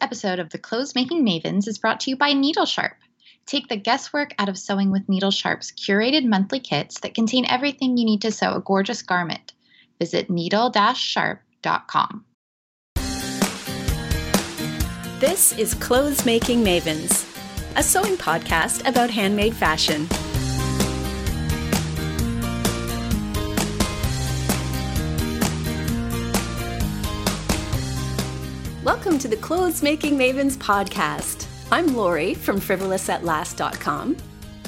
episode of the Clothes Making Mavens is brought to you by Needle Sharp. Take the guesswork out of sewing with Needle Sharp's curated monthly kits that contain everything you need to sew a gorgeous garment. Visit needle-sharp.com. This is Clothes Making Mavens, a sewing podcast about handmade fashion. Welcome to the Clothes Making Mavens podcast. I'm Lori from frivolousAtLast.com.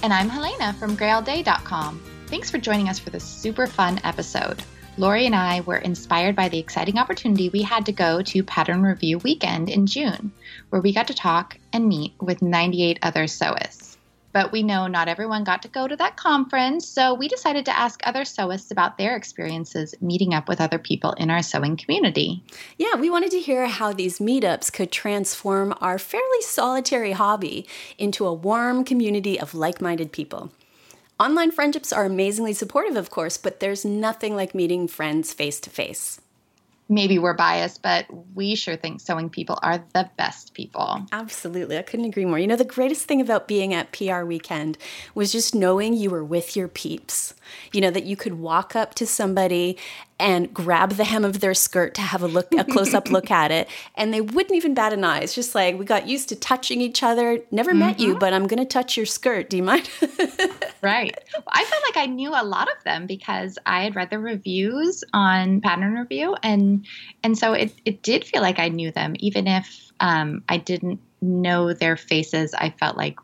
And I'm Helena from GrailDay.com. Thanks for joining us for this super fun episode. Lori and I were inspired by the exciting opportunity we had to go to Pattern Review Weekend in June, where we got to talk and meet with 98 other sewists. But we know not everyone got to go to that conference, so we decided to ask other sewists about their experiences meeting up with other people in our sewing community. Yeah, we wanted to hear how these meetups could transform our fairly solitary hobby into a warm community of like minded people. Online friendships are amazingly supportive, of course, but there's nothing like meeting friends face to face maybe we're biased, but we sure think sewing people are the best people. Absolutely. I couldn't agree more. You know, the greatest thing about being at PR weekend was just knowing you were with your peeps. You know, that you could walk up to somebody and grab the hem of their skirt to have a look a close-up look at it. And they wouldn't even bat an eye. It's just like we got used to touching each other. Never mm-hmm. met you mm-hmm. but i'm going to touch your skirt. Do you mind? Right. I felt like i knew a lot of them because i had read the reviews on pattern review and and so it, it did feel like i knew them even if um, i didn't know their faces. I felt like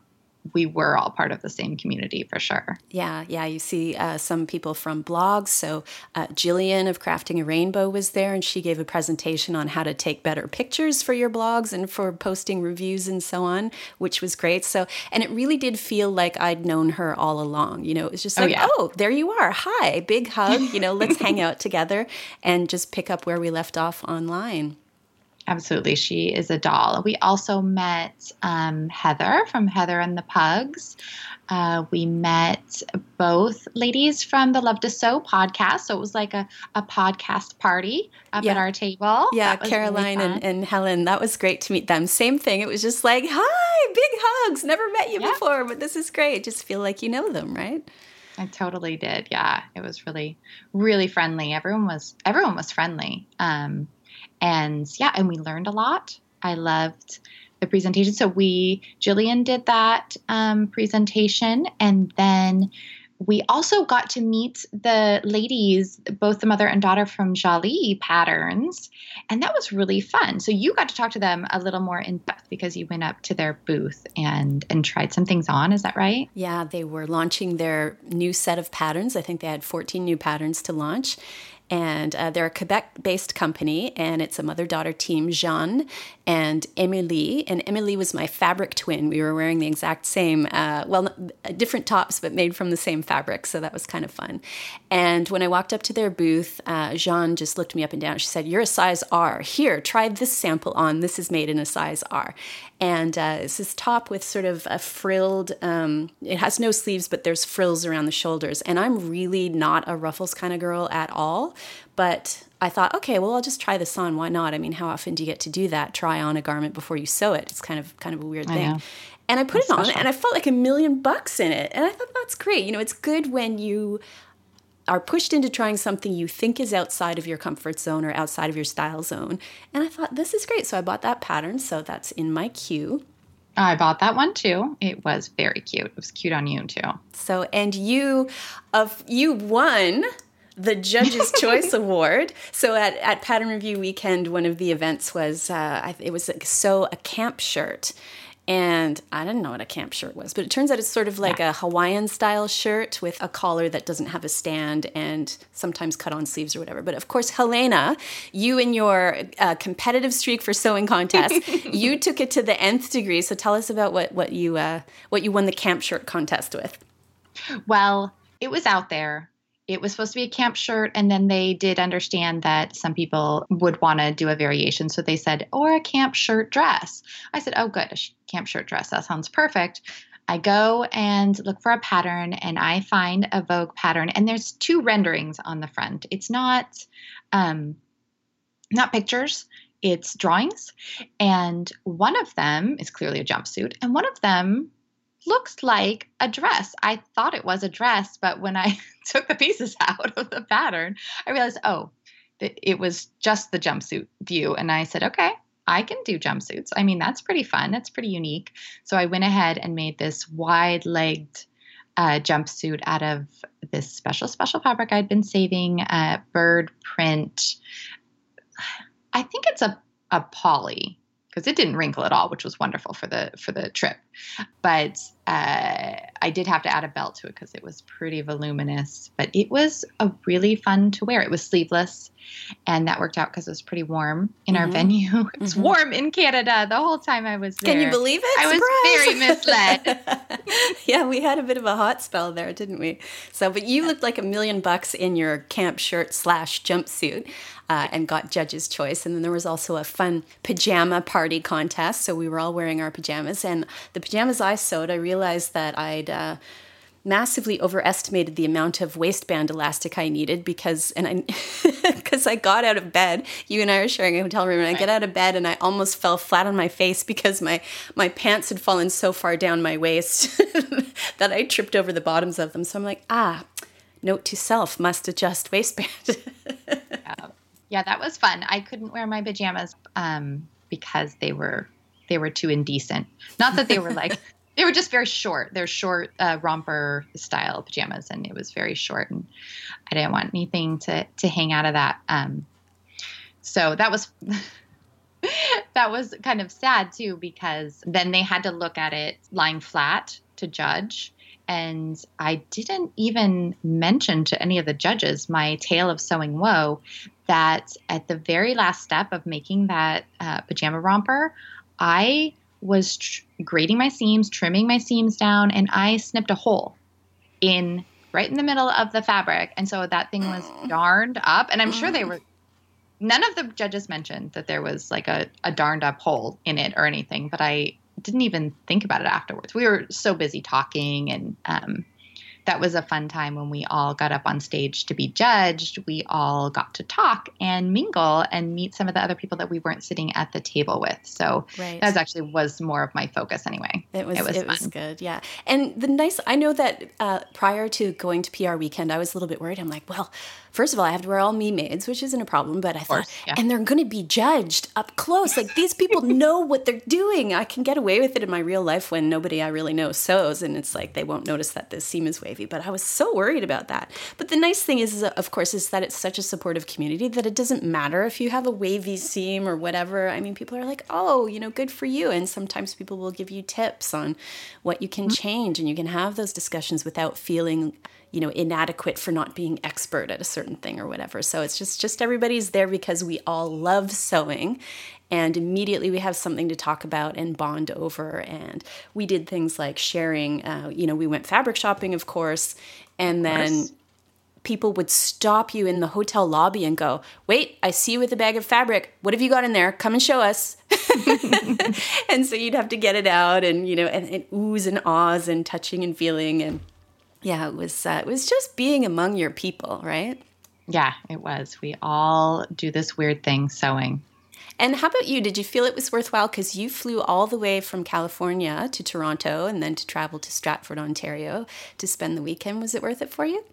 we were all part of the same community for sure. Yeah, yeah. You see uh, some people from blogs. So uh, Jillian of Crafting a Rainbow was there, and she gave a presentation on how to take better pictures for your blogs and for posting reviews and so on, which was great. So, and it really did feel like I'd known her all along. You know, it was just oh, like, oh, yeah. oh there you are. Hi, big hug. You know, let's hang out together and just pick up where we left off online. Absolutely. She is a doll. We also met um, Heather from Heather and the Pugs. Uh, we met both ladies from the Love to Sew podcast. So it was like a, a podcast party up yeah. at our table. Yeah, Caroline really and, and Helen. That was great to meet them. Same thing. It was just like, hi, big hugs. Never met you yeah. before, but this is great. Just feel like you know them, right? I totally did. Yeah, it was really, really friendly. Everyone was everyone was friendly. Um, and yeah, and we learned a lot. I loved the presentation. So we, Jillian did that um, presentation, and then we also got to meet the ladies, both the mother and daughter from Jalie Patterns, and that was really fun. So you got to talk to them a little more in depth because you went up to their booth and and tried some things on. Is that right? Yeah, they were launching their new set of patterns. I think they had 14 new patterns to launch, and uh, they're a Quebec-based company, and it's a mother-daughter team, Jean and Emily. And Emily was my fabric twin. We were wearing the exact same, uh, well, different tops, but made from the same fabric, so that was kind of fun. And when I walked up to their booth, uh, Jean just looked me up and down. She said, "You're a size R. Here, try this sample on. This is made in a size R." and uh, it's this top with sort of a frilled um, it has no sleeves but there's frills around the shoulders and i'm really not a ruffles kind of girl at all but i thought okay well i'll just try this on why not i mean how often do you get to do that try on a garment before you sew it it's kind of kind of a weird thing and i put that's it on special. and i felt like a million bucks in it and i thought that's great you know it's good when you are pushed into trying something you think is outside of your comfort zone or outside of your style zone. And I thought, this is great. So I bought that pattern. So that's in my queue. I bought that one too. It was very cute. It was cute on you too. So, and you, of you won the Judge's Choice Award. So at, at Pattern Review Weekend, one of the events was uh, it was like sew a camp shirt, and I didn't know what a camp shirt was, but it turns out it's sort of like yeah. a Hawaiian style shirt with a collar that doesn't have a stand and sometimes cut on sleeves or whatever. But of course, Helena, you and your uh, competitive streak for sewing contests, you took it to the nth degree. So tell us about what what you uh, what you won the camp shirt contest with. Well, it was out there it was supposed to be a camp shirt and then they did understand that some people would want to do a variation. So they said or a camp shirt dress. I said oh good a camp shirt dress that sounds perfect. I go and look for a pattern and i find a vogue pattern and there's two renderings on the front. It's not um not pictures it's drawings, and one of them is clearly a jumpsuit, and one of them looks like a dress. I thought it was a dress, but when I took the pieces out of the pattern, I realized, oh, it was just the jumpsuit view. And I said, okay, I can do jumpsuits. I mean, that's pretty fun. That's pretty unique. So I went ahead and made this wide legged uh, jumpsuit out of this special, special fabric I'd been saving, uh, bird print. I think it's a, a poly because it didn't wrinkle at all, which was wonderful for the for the trip. But uh, I did have to add a belt to it because it was pretty voluminous. But it was a really fun to wear. It was sleeveless, and that worked out because it was pretty warm in mm-hmm. our venue. It's mm-hmm. warm in Canada the whole time I was there. Can you believe it? I was very misled. yeah, we had a bit of a hot spell there, didn't we? So, but you looked like a million bucks in your camp shirt slash jumpsuit uh, and got judge's choice. And then there was also a fun pajama party contest. So we were all wearing our pajamas. And the pajamas I sewed, I realized that I'd. Uh, massively overestimated the amount of waistband elastic I needed because and I because I got out of bed. You and I were sharing a hotel room, and I get out of bed and I almost fell flat on my face because my my pants had fallen so far down my waist that I tripped over the bottoms of them. So I'm like, ah, note to self: must adjust waistband. yeah yeah, that was fun. I couldn't wear my pajamas um, because they were they were too indecent. Not that they were like they were just very short. They're short uh, romper style pajamas, and it was very short, and I didn't want anything to to hang out of that. Um, so that was. that was kind of sad too because then they had to look at it lying flat to judge and I didn't even mention to any of the judges my tale of sewing woe that at the very last step of making that uh, pajama romper, I was tr- grading my seams, trimming my seams down, and I snipped a hole in right in the middle of the fabric. And so that thing was darned up. And I'm sure they were, none of the judges mentioned that there was like a, a darned up hole in it or anything, but I didn't even think about it afterwards. We were so busy talking and um, that was a fun time when we all got up on stage to be judged. We all got to talk and mingle and meet some of the other people that we weren't sitting at the table with. So right. that was actually was more of my focus anyway. It was it was, it was good, yeah. And the nice I know that uh, prior to going to PR weekend, I was a little bit worried. I'm like, well, first of all, I have to wear all me maids, which isn't a problem, but I course, thought, yeah. and they're going to be judged up close. Like these people know what they're doing. I can get away with it in my real life when nobody I really know sews, and it's like they won't notice that the seam is wavy. But I was so worried about that. But the nice thing is, of course, is that it's such a supportive community that it doesn't matter if you have a wavy seam or whatever. I mean, people are like, oh, you know, good for you. And sometimes people will give you tips on what you can mm-hmm. change, and you can have those discussions without feeling you know inadequate for not being expert at a certain thing or whatever. So it's just just everybody's there because we all love sewing and immediately we have something to talk about and bond over. And we did things like sharing uh, you know we went fabric shopping of course and then people would stop you in the hotel lobby and go wait i see you with a bag of fabric. What have you got in there? Come and show us. And so you'd have to get it out and you know and, and oohs and ahs and touching and feeling and yeah, it was uh, it was just being among your people, right? Yeah, it was. We all do this weird thing, sewing. And how about you? Did you feel it was worthwhile because you flew all the way from California to Toronto and then to travel to Stratford, Ontario to spend the weekend? Was it worth it for you?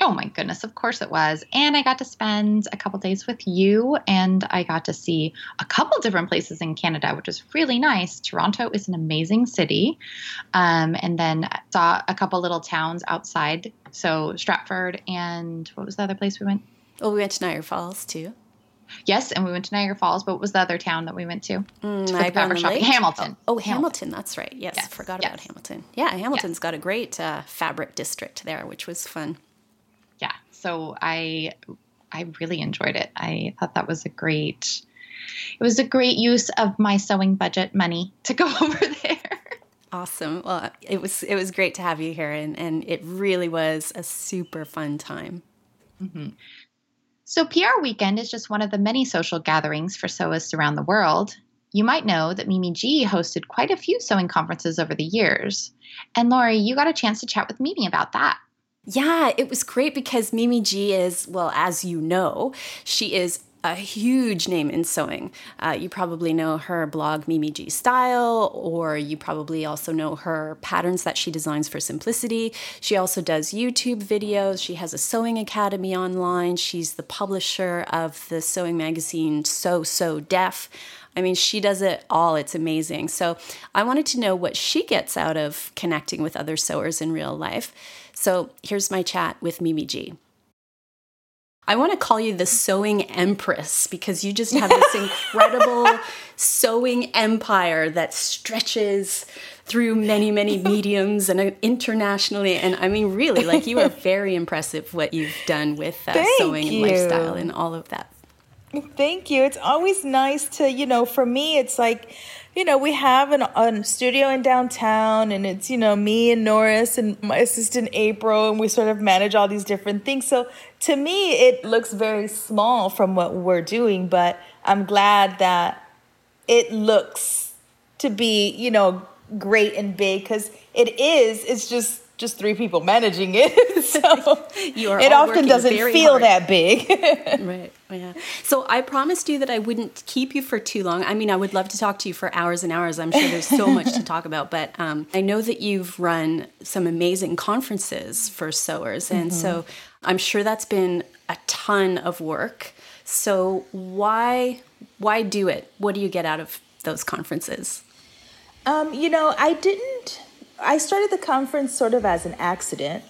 Oh my goodness, of course it was. And I got to spend a couple days with you and I got to see a couple different places in Canada, which was really nice. Toronto is an amazing city. Um, and then saw a couple little towns outside. So Stratford and what was the other place we went? Oh, we went to Niagara Falls too. Yes, and we went to Niagara Falls, but what was the other town that we went to? Mm, shopping? Hamilton. Oh, oh Hamilton. Hamilton. That's right. Yes, yes. forgot yes. about Hamilton. Yeah, Hamilton's yes. got a great uh, fabric district there, which was fun so I I really enjoyed it. I thought that was a great it was a great use of my sewing budget money to go over there. Awesome. Well, it was it was great to have you here, and and it really was a super fun time. Mm-hmm. So PR Weekend is just one of the many social gatherings for sewists around the world. You might know that Mimi G hosted quite a few sewing conferences over the years. And Lori, you got a chance to chat with Mimi about that. Yeah, it was great because Mimi G is, well, as you know, she is a huge name in sewing. Uh, you probably know her blog Mimi G Style, or you probably also know her patterns that she designs for simplicity. She also does YouTube videos. She has a sewing academy online. She's the publisher of the sewing magazine SewSew Def. I mean, she does it all. It's amazing. So I wanted to know what she gets out of connecting with other sewers in real life. So here's my chat with Mimi G. I want to call you the sewing empress because you just have this incredible sewing empire that stretches through many, many mediums and uh, internationally. And I mean, really, like you are very impressive what you've done with uh, sewing you. and lifestyle and all of that. Thank you. It's always nice to, you know, for me, it's like, you know, we have an, a studio in downtown, and it's, you know, me and Norris and my assistant April, and we sort of manage all these different things. So to me, it looks very small from what we're doing, but I'm glad that it looks to be, you know, great and big because it is. It's just just three people managing it. so it often doesn't feel hard. that big. right. Yeah. So I promised you that I wouldn't keep you for too long. I mean, I would love to talk to you for hours and hours. I'm sure there's so much to talk about, but um, I know that you've run some amazing conferences for sewers, and mm-hmm. so I'm sure that's been a ton of work. So why why do it? What do you get out of those conferences? Um, you know, I didn't I started the conference sort of as an accident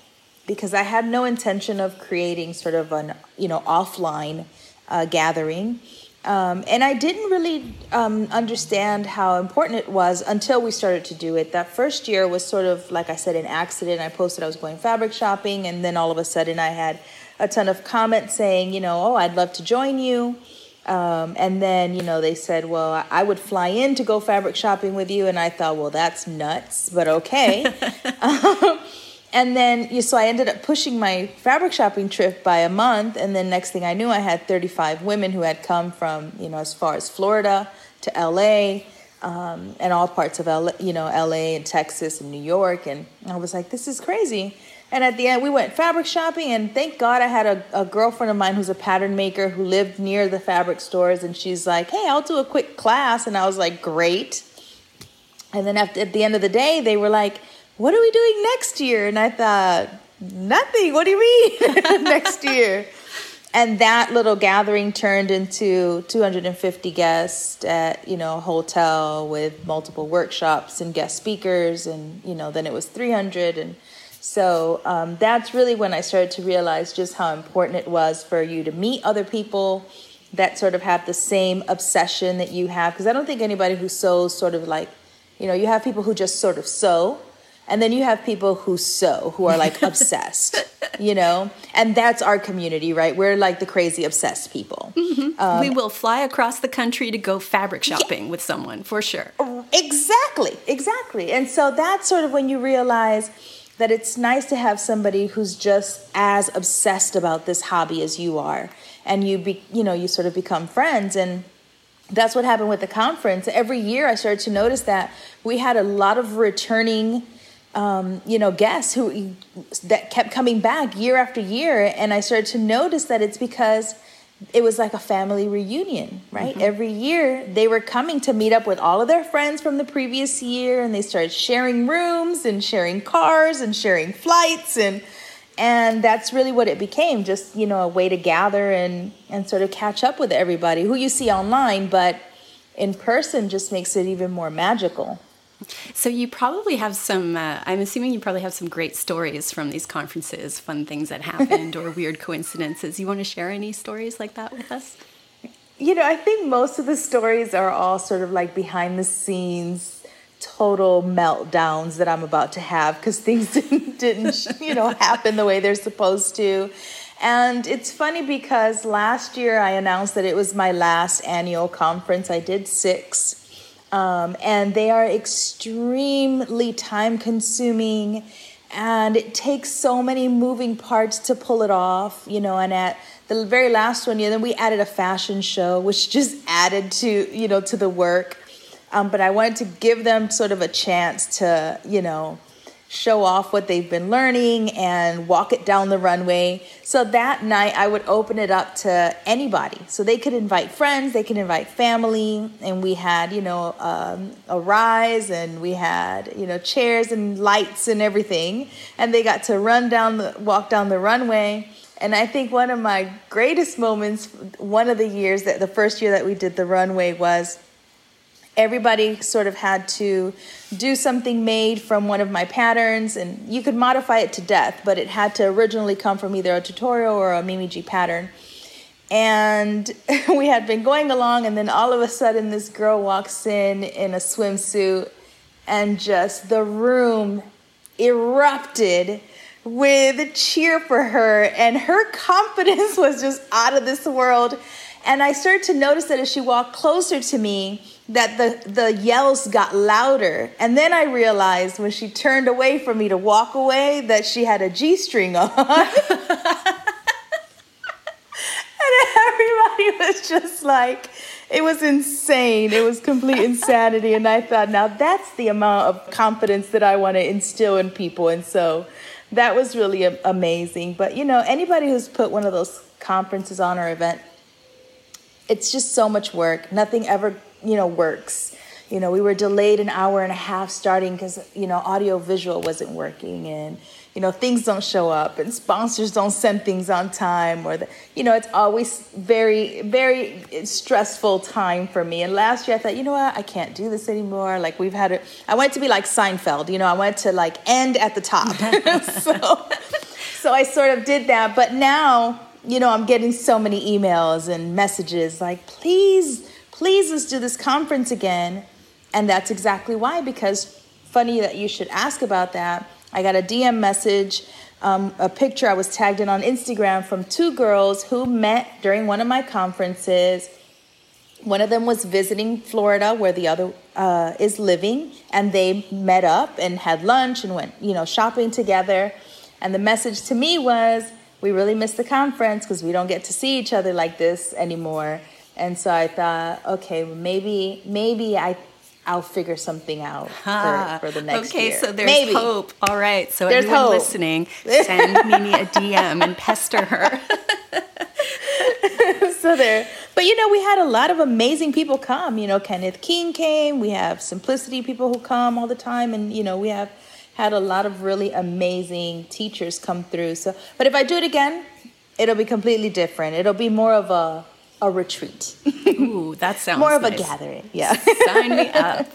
because I had no intention of creating sort of an you know offline uh, gathering. Um, and I didn't really um, understand how important it was until we started to do it. That first year was sort of, like I said, an accident. I posted I was going fabric shopping, and then all of a sudden I had a ton of comments saying, you know, oh, I'd love to join you. Um, and then, you know, they said, well, I would fly in to go fabric shopping with you. And I thought, well, that's nuts, but okay. um, and then, so I ended up pushing my fabric shopping trip by a month. And then, next thing I knew, I had 35 women who had come from, you know, as far as Florida to LA. Um, and all parts of LA, you know, LA and Texas and New York. And I was like, this is crazy. And at the end, we went fabric shopping, and thank God I had a, a girlfriend of mine who's a pattern maker who lived near the fabric stores, and she's like, "Hey, I'll do a quick class," and I was like, "Great." And then at the end of the day, they were like, "What are we doing next year?" And I thought, "Nothing. What do you mean next year?" and that little gathering turned into 250 guests at you know a hotel with multiple workshops and guest speakers, and you know then it was 300 and so um, that's really when I started to realize just how important it was for you to meet other people that sort of have the same obsession that you have. Because I don't think anybody who sews sort of like, you know, you have people who just sort of sew, and then you have people who sew, who are like obsessed, you know? And that's our community, right? We're like the crazy obsessed people. Mm-hmm. Um, we will fly across the country to go fabric shopping yeah, with someone, for sure. Exactly, exactly. And so that's sort of when you realize that it's nice to have somebody who's just as obsessed about this hobby as you are. And you be you know you sort of become friends. And that's what happened with the conference. Every year i started to notice that we had a lot of returning um, you know guests who that kept coming back year after year. And i started to notice that it's because it was like a family reunion, right? Mm-hmm. Every year they were coming to meet up with all of their friends from the previous year and they started sharing rooms and sharing cars and sharing flights and and that's really what it became, just, you know, a way to gather and and sort of catch up with everybody who you see online, but in person just makes it even more magical. So you probably have some. Uh, I'm assuming you probably have some great stories from these conferences, fun things that happened, or weird coincidences. You want to share any stories like that with us? You know, I think most of the stories are all sort of like behind the scenes, total meltdowns that I'm about to have because things didn't, didn't you know happen the way they're supposed to. And it's funny because last year I announced that it was my last annual conference. I did six um, and they are extremely time consuming and it takes so many moving parts to pull it off you know and at the very last one yeah then we added a fashion show which just added to you know to the work. Um, but i wanted to give them sort of a chance to you know show off what they've been learning and walk it down the runway. So that night, I would open it up to anybody. So they could invite friends, they could invite family, and we had, you know, um, a rise and we had, you know, chairs and lights and everything. And they got to run down the, walk down the runway. And I think one of my greatest moments, one of the years that the first year that we did the runway was everybody sort of had to do something made from one of my patterns and you could modify it to death but it had to originally come from either a tutorial or a mimi g pattern. And we had been going along and then all of a sudden this girl walks in in a swimsuit and just the room erupted with a cheer for her and her confidence was just out of this world. And i started to notice that as she walked closer to me that the, the yells got louder. And then I realized when she turned away from me to walk away that she had a G string on. and everybody was just like, it was insane. It was complete insanity. And I thought, now that's the amount of confidence that I want to instill in people. And so that was really amazing. But you know, anybody who's put one of those conferences on or event, it's just so much work. Nothing ever you know, works. You know, we were delayed an hour and a half starting because, you know, audio visual wasn't working and, you know, things don't show up and sponsors don't send things on time or, the, you know, it's always very, very stressful time for me. And last year I thought, you know what, I can't do this anymore. Like we've had it, I wanted to be like Seinfeld, you know, I wanted to like end at the top. so, so I sort of did that. But now, you know, I'm getting so many emails and messages like, please, please let's do this conference again. And that's exactly why, because funny that you should ask about that. I got a DM message, um, a picture I was tagged in on Instagram from two girls who met during one of my conferences. One of them was visiting Florida, where the other uh, is living, and they met up and had lunch and went, you know, shopping together. And the message to me was, "We really miss the conference because we don't get to see each other like this anymore." And so I thought, okay, maybe maybe I I'll figure something out for, for the next okay, year. Okay, so there's maybe. hope. All right, so there's anyone hope. listening, send Mimi a DM and pester her. so there, but you know, we had a lot of amazing people come. You know, Kenneth King came. We have Simplicity people who come all the time, and you know, we have had a lot of really amazing teachers come through. So, but if I do it again, it'll be completely different. It'll be more of a a retreat. Ooh, that sounds more of nice. a gathering. Yeah. Sign me up.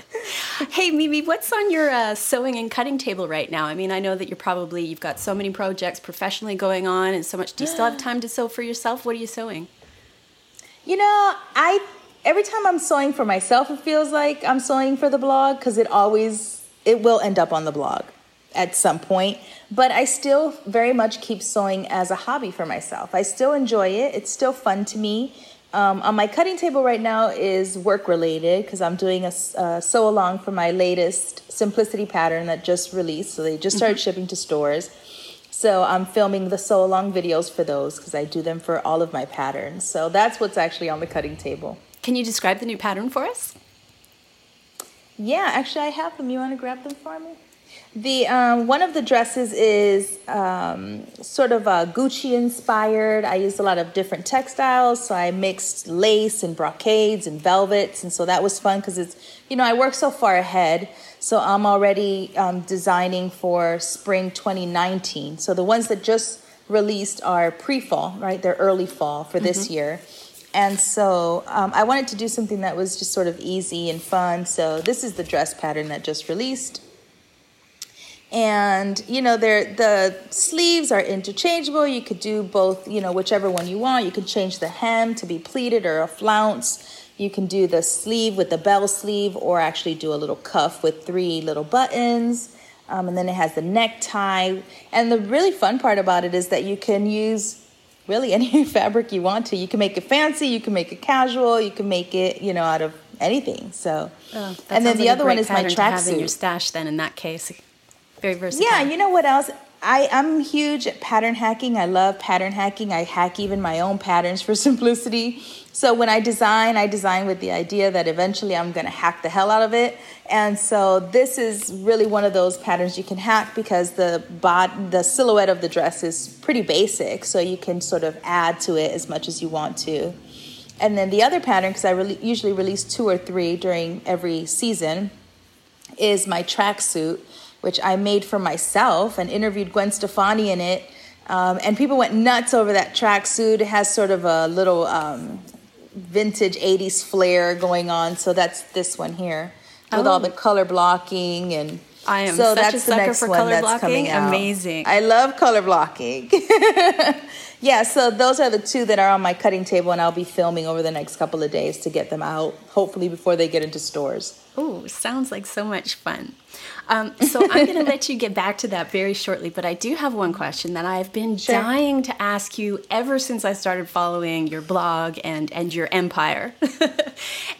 hey, Mimi, what's on your uh, sewing and cutting table right now? I mean, I know that you're probably you've got so many projects professionally going on, and so much. Do you still have time to sew for yourself? What are you sewing? You know, I every time I'm sewing for myself, it feels like I'm sewing for the blog because it always it will end up on the blog at some point. But I still very much keep sewing as a hobby for myself. I still enjoy it. It's still fun to me. Um, on my cutting table right now is work related because I'm doing a, a sew along for my latest Simplicity pattern that just released. So they just started mm-hmm. shipping to stores. So I'm filming the sew along videos for those because I do them for all of my patterns. So that's what's actually on the cutting table. Can you describe the new pattern for us? Yeah, actually, I have them. You want to grab them for me? The um, one of the dresses is um, sort of uh, Gucci inspired. I used a lot of different textiles, so I mixed lace and brocades and velvets, and so that was fun because it's you know I work so far ahead, so I'm already um, designing for spring 2019. So the ones that just released are pre-fall, right? They're early fall for this mm-hmm. year. And so um, I wanted to do something that was just sort of easy and fun. So this is the dress pattern that just released and you know they the sleeves are interchangeable. You could do both you know whichever one you want. You can change the hem to be pleated or a flounce. You can do the sleeve with the bell sleeve or actually do a little cuff with three little buttons. Um, and then it has the necktie. And the really fun part about it is that you can use really any fabric you want to. You can make it fancy. You can make it casual. You can make it you know out of anything. So oh, and then the like other one is my tracksuit in your stash then in that case very versatile. Yeah, you know what else? I, I'm huge at pattern hacking. I love pattern hacking. I hack even my own patterns for simplicity. So when I design, I design with the idea that eventually I'm going to hack the hell out of it. And so this is really one of those patterns you can hack because the bot, the silhouette of the dress is pretty basic. So you can sort of add to it as much as you want to. And then the other pattern, because I re- usually release two or three during every season, is my tracksuit which I made for myself and interviewed Gwen Stefani in it. Um, and people went nuts over that tracksuit. It has sort of a little um, vintage 80s flair going on. So that's this one here with oh. all the color blocking and I am so that's the next one that's blocking. Amazing. I love color blocking. yeah, so those are the two that are on my cutting table, and I'll be filming over the next couple of days to get them out, hopefully before they get into stores. Oh, sounds like so much fun. Um, so I'm going to let you get back to that very shortly, but I do have one question that I've been sure. dying to ask you ever since I started following your blog and and your empire,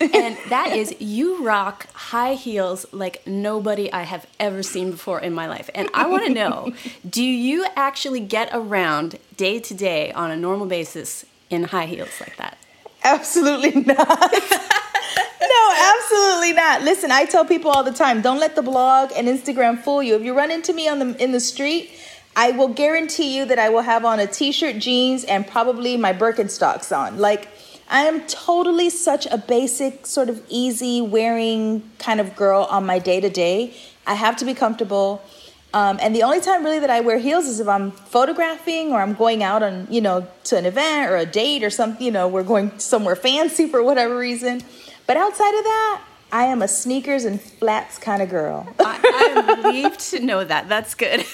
and that is you rock high heels like nobody I have ever seen before in my life, and I want to know, do you actually get around day to day on a normal basis in high heels like that? Absolutely not. No, absolutely not. Listen, I tell people all the time, don't let the blog and Instagram fool you. If you run into me on the in the street, I will guarantee you that I will have on a t-shirt, jeans, and probably my Birkenstocks on. Like I am totally such a basic, sort of easy wearing kind of girl on my day to day. I have to be comfortable. Um, and the only time really that I wear heels is if I'm photographing or I'm going out on, you know, to an event or a date or something, you know, we're going somewhere fancy for whatever reason. But outside of that, I am a sneakers and flats kind of girl. I, am relieved to know that. That's good.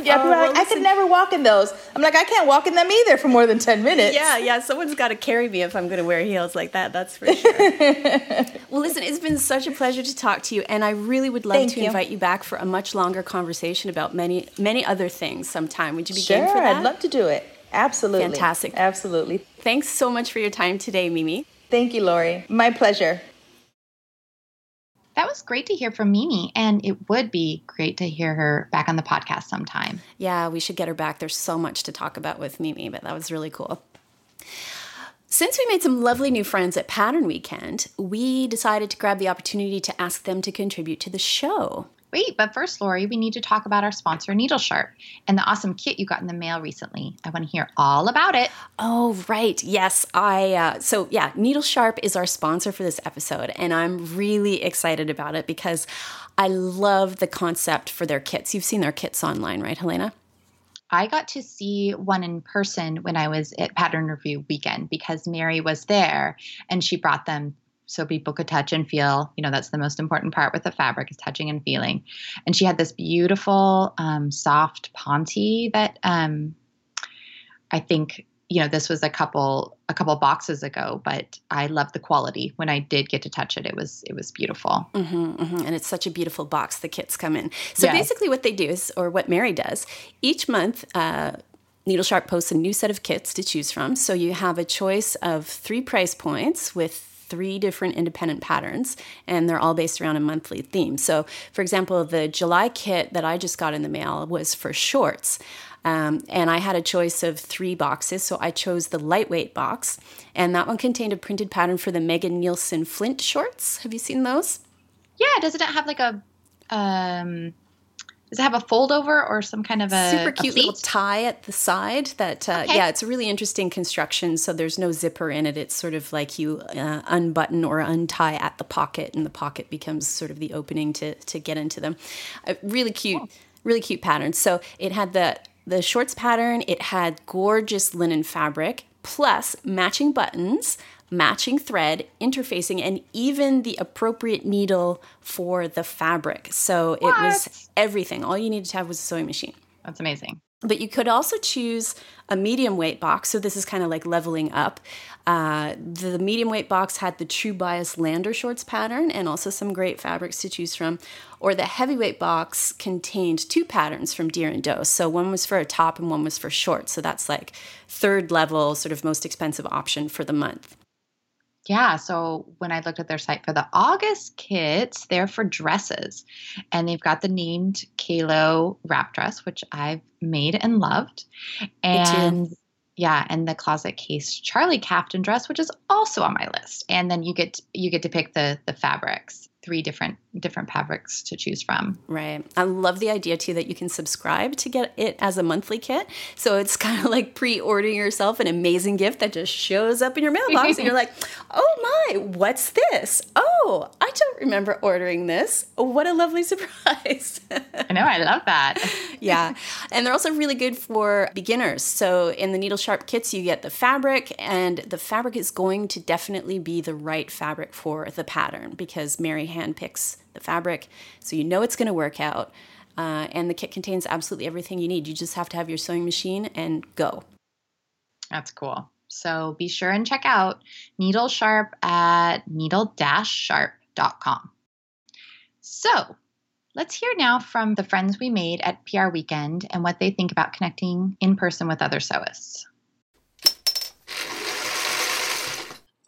yeah, uh, well, like, I could never walk in those. I'm like, I can't walk in them either for more than 10 minutes. Yeah, yeah. Someone's got to carry me if I'm going to wear heels like that. That's for sure. well, listen, it's been such a pleasure to talk to you. And I really would love Thank to you. invite you back for a much longer conversation about many, many other things sometime. Would you be sure, game for that? I'd love to do it. Absolutely. Fantastic. Absolutely. Thanks so much for your time today, Mimi. Thank you, Lori. My pleasure. That was great to hear from Mimi, and it would be great to hear her back on the podcast sometime. Yeah, we should get her back. There's so much to talk about with Mimi, but that was really cool. Since we made some lovely new friends at Pattern Weekend, we decided to grab the opportunity to ask them to contribute to the show. Wait, but first, Lori, we need to talk about our sponsor, Needle Sharp, and the awesome kit you got in the mail recently. I want to hear all about it. Oh, right. Yes, I. Uh, so yeah, Needle Sharp is our sponsor for this episode, and I'm really excited about it because I love the concept for their kits. You've seen their kits online, right, Helena? I got to see one in person when I was at Pattern Review weekend because Mary was there and she brought them so people could touch and feel. You know, that's the most important part with the fabric is touching and feeling. And she had this beautiful, um, soft ponte that um, I think you know this was a couple a couple boxes ago but i love the quality when i did get to touch it it was it was beautiful mm-hmm, mm-hmm. and it's such a beautiful box the kits come in so yes. basically what they do is or what mary does each month uh, Needle Sharp posts a new set of kits to choose from. So you have a choice of three price points with three different independent patterns, and they're all based around a monthly theme. So, for example, the July kit that I just got in the mail was for shorts. Um, and I had a choice of three boxes, so I chose the lightweight box, and that one contained a printed pattern for the Megan Nielsen Flint shorts. Have you seen those? Yeah, doesn't it have like a um, does it have a fold over or some kind of a super cute a little tie at the side? That uh, okay. yeah, it's a really interesting construction. So there's no zipper in it. It's sort of like you uh, unbutton or untie at the pocket, and the pocket becomes sort of the opening to to get into them. Uh, really cute, cool. really cute pattern. So it had the the shorts pattern. It had gorgeous linen fabric plus matching buttons matching thread, interfacing, and even the appropriate needle for the fabric. So what? it was everything. All you needed to have was a sewing machine. That's amazing. But you could also choose a medium weight box. So this is kind of like leveling up. Uh, the medium weight box had the True Bias Lander shorts pattern and also some great fabrics to choose from. Or the heavyweight box contained two patterns from Deer and Doe. So one was for a top and one was for shorts. So that's like third level, sort of most expensive option for the month. Yeah, so when I looked at their site for the August kits, they're for dresses. And they've got the named Kielo wrap dress, which I've made and loved. And yeah, and the closet case Charlie Caftan dress, which is also on my list. And then you get you get to pick the the fabrics three different different fabrics to choose from. Right. I love the idea too that you can subscribe to get it as a monthly kit. So it's kind of like pre-ordering yourself an amazing gift that just shows up in your mailbox and you're like, "Oh my, what's this? Oh, I don't remember ordering this. What a lovely surprise." I know, I love that. yeah. And they're also really good for beginners. So in the needle sharp kits you get the fabric and the fabric is going to definitely be the right fabric for the pattern because Mary hand picks the fabric, so you know it's going to work out. Uh, and the kit contains absolutely everything you need. You just have to have your sewing machine and go. That's cool. So be sure and check out Needle Sharp at needle-sharp.com. So let's hear now from the friends we made at PR Weekend and what they think about connecting in person with other sewists.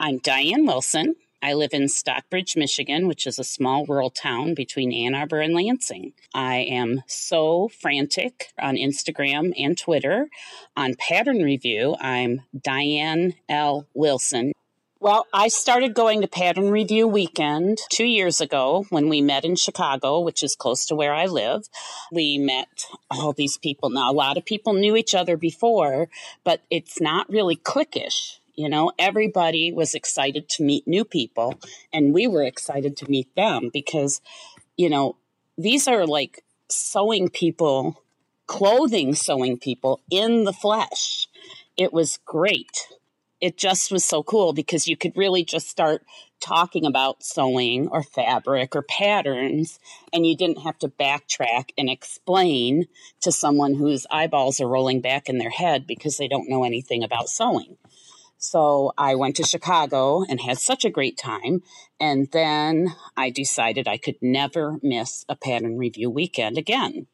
I'm Diane Wilson. I live in Stockbridge, Michigan, which is a small rural town between Ann Arbor and Lansing. I am so frantic on Instagram and Twitter. On pattern review, I'm Diane L. Wilson. Well, I started going to Pattern Review Weekend two years ago when we met in Chicago, which is close to where I live. We met all these people. Now, a lot of people knew each other before, but it's not really cliquish you know, everybody was excited to meet new people, and we were excited to meet them because, you know, these are like sewing people, clothing sewing people in the flesh. It was great. It just was so cool because you could really just start talking about sewing or fabric or patterns, and you didn't have to backtrack and explain to someone whose eyeballs are rolling back in their head because they don't know anything about sewing. So I went to Chicago and had such a great time. And then I decided I could never miss a pattern review weekend again.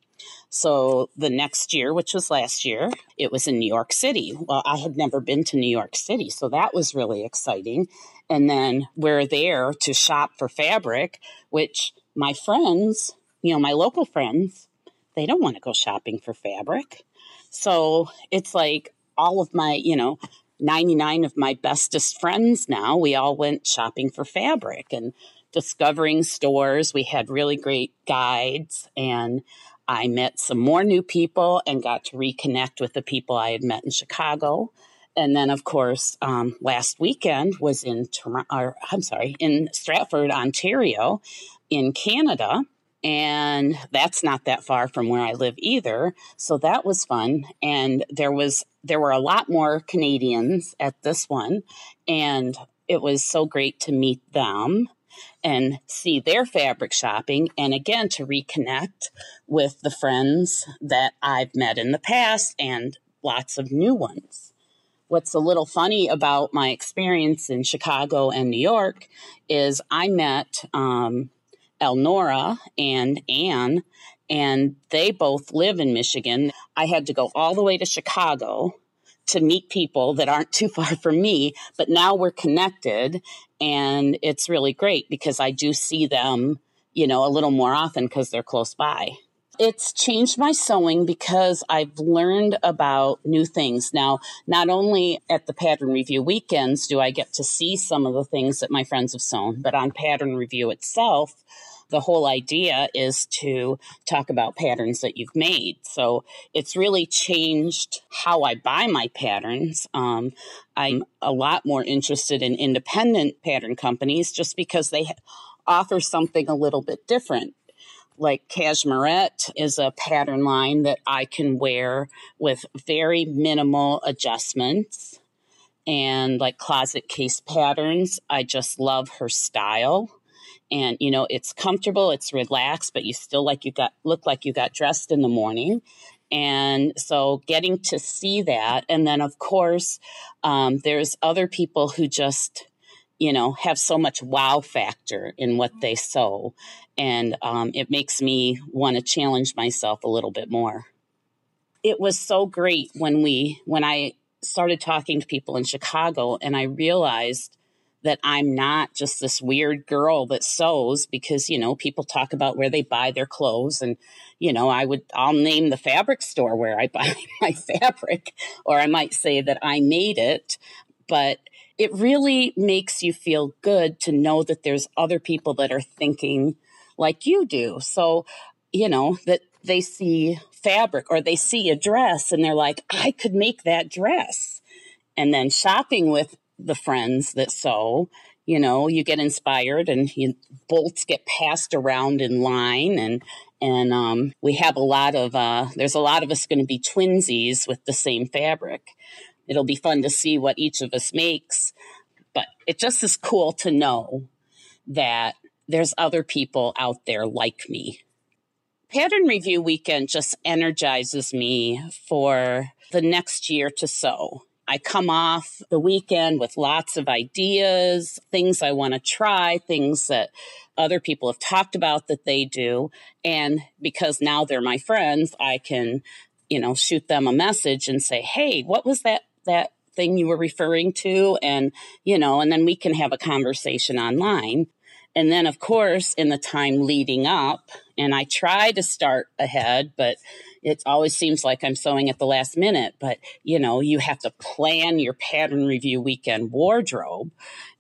So the next year, which was last year, it was in New York City. Well, I had never been to New York City, so that was really exciting. And then we're there to shop for fabric, which my friends, you know, my local friends, they don't want to go shopping for fabric. So it's like all of my, you know, 99 of my bestest friends now, we all went shopping for fabric and discovering stores. We had really great guides and I met some more new people and got to reconnect with the people I had met in Chicago. And then, of course, um, last weekend was in Toronto, I'm sorry, in Stratford, Ontario, in Canada and that's not that far from where I live either. So that was fun. And there was there were a lot more Canadians at this one, and it was so great to meet them and see their fabric shopping and again to reconnect with the friends that I've met in the past and lots of new ones. What's a little funny about my experience in Chicago and New York is I met um, Elnora and Anne, and they both live in Michigan. I had to go all the way to Chicago to meet people that aren't too far from me, but now we're connected and it's really great because I do see them, you know, a little more often because they're close by. It's changed my sewing because I've learned about new things. Now, not only at the pattern review weekends do I get to see some of the things that my friends have sewn, but on pattern review itself, the whole idea is to talk about patterns that you've made. So it's really changed how I buy my patterns. Um, I'm a lot more interested in independent pattern companies just because they offer something a little bit different like Cashmerette is a pattern line that I can wear with very minimal adjustments. And like closet case patterns, I just love her style and you know it's comfortable it's relaxed but you still like you got look like you got dressed in the morning. And so getting to see that and then of course um, there's other people who just you know have so much wow factor in what they sew. And um, it makes me want to challenge myself a little bit more. It was so great when we when i started talking to people in chicago and i realized that I'm not just this weird girl that sews because, you know, people talk about where they buy their clothes and, you know, I would, I'll name the fabric store where I buy my fabric, or I might say that I made it. But it really makes you feel good to know that there's other people that are thinking like you do. So, you know, that they see fabric or they see a dress and they're like, I could make that dress. And then shopping with the friends that sew, you know, you get inspired and you, bolts get passed around in line and and um, we have a lot of uh, there's a lot of us going to be twinsies with the same fabric. It'll be fun to see what each of us makes, but it just is cool to know that there's other people out there like me. Pattern Review Weekend just energizes me for the next year to sew. I come off the weekend with lots of ideas, things I want to try, things that other people have talked about that they do. And because now they're my friends, I can, you know, shoot them a message and say, Hey, what was that, that thing you were referring to? And, you know, and then we can have a conversation online. And then, of course, in the time leading up, and I try to start ahead, but it always seems like I'm sewing at the last minute. But, you know, you have to plan your pattern review weekend wardrobe.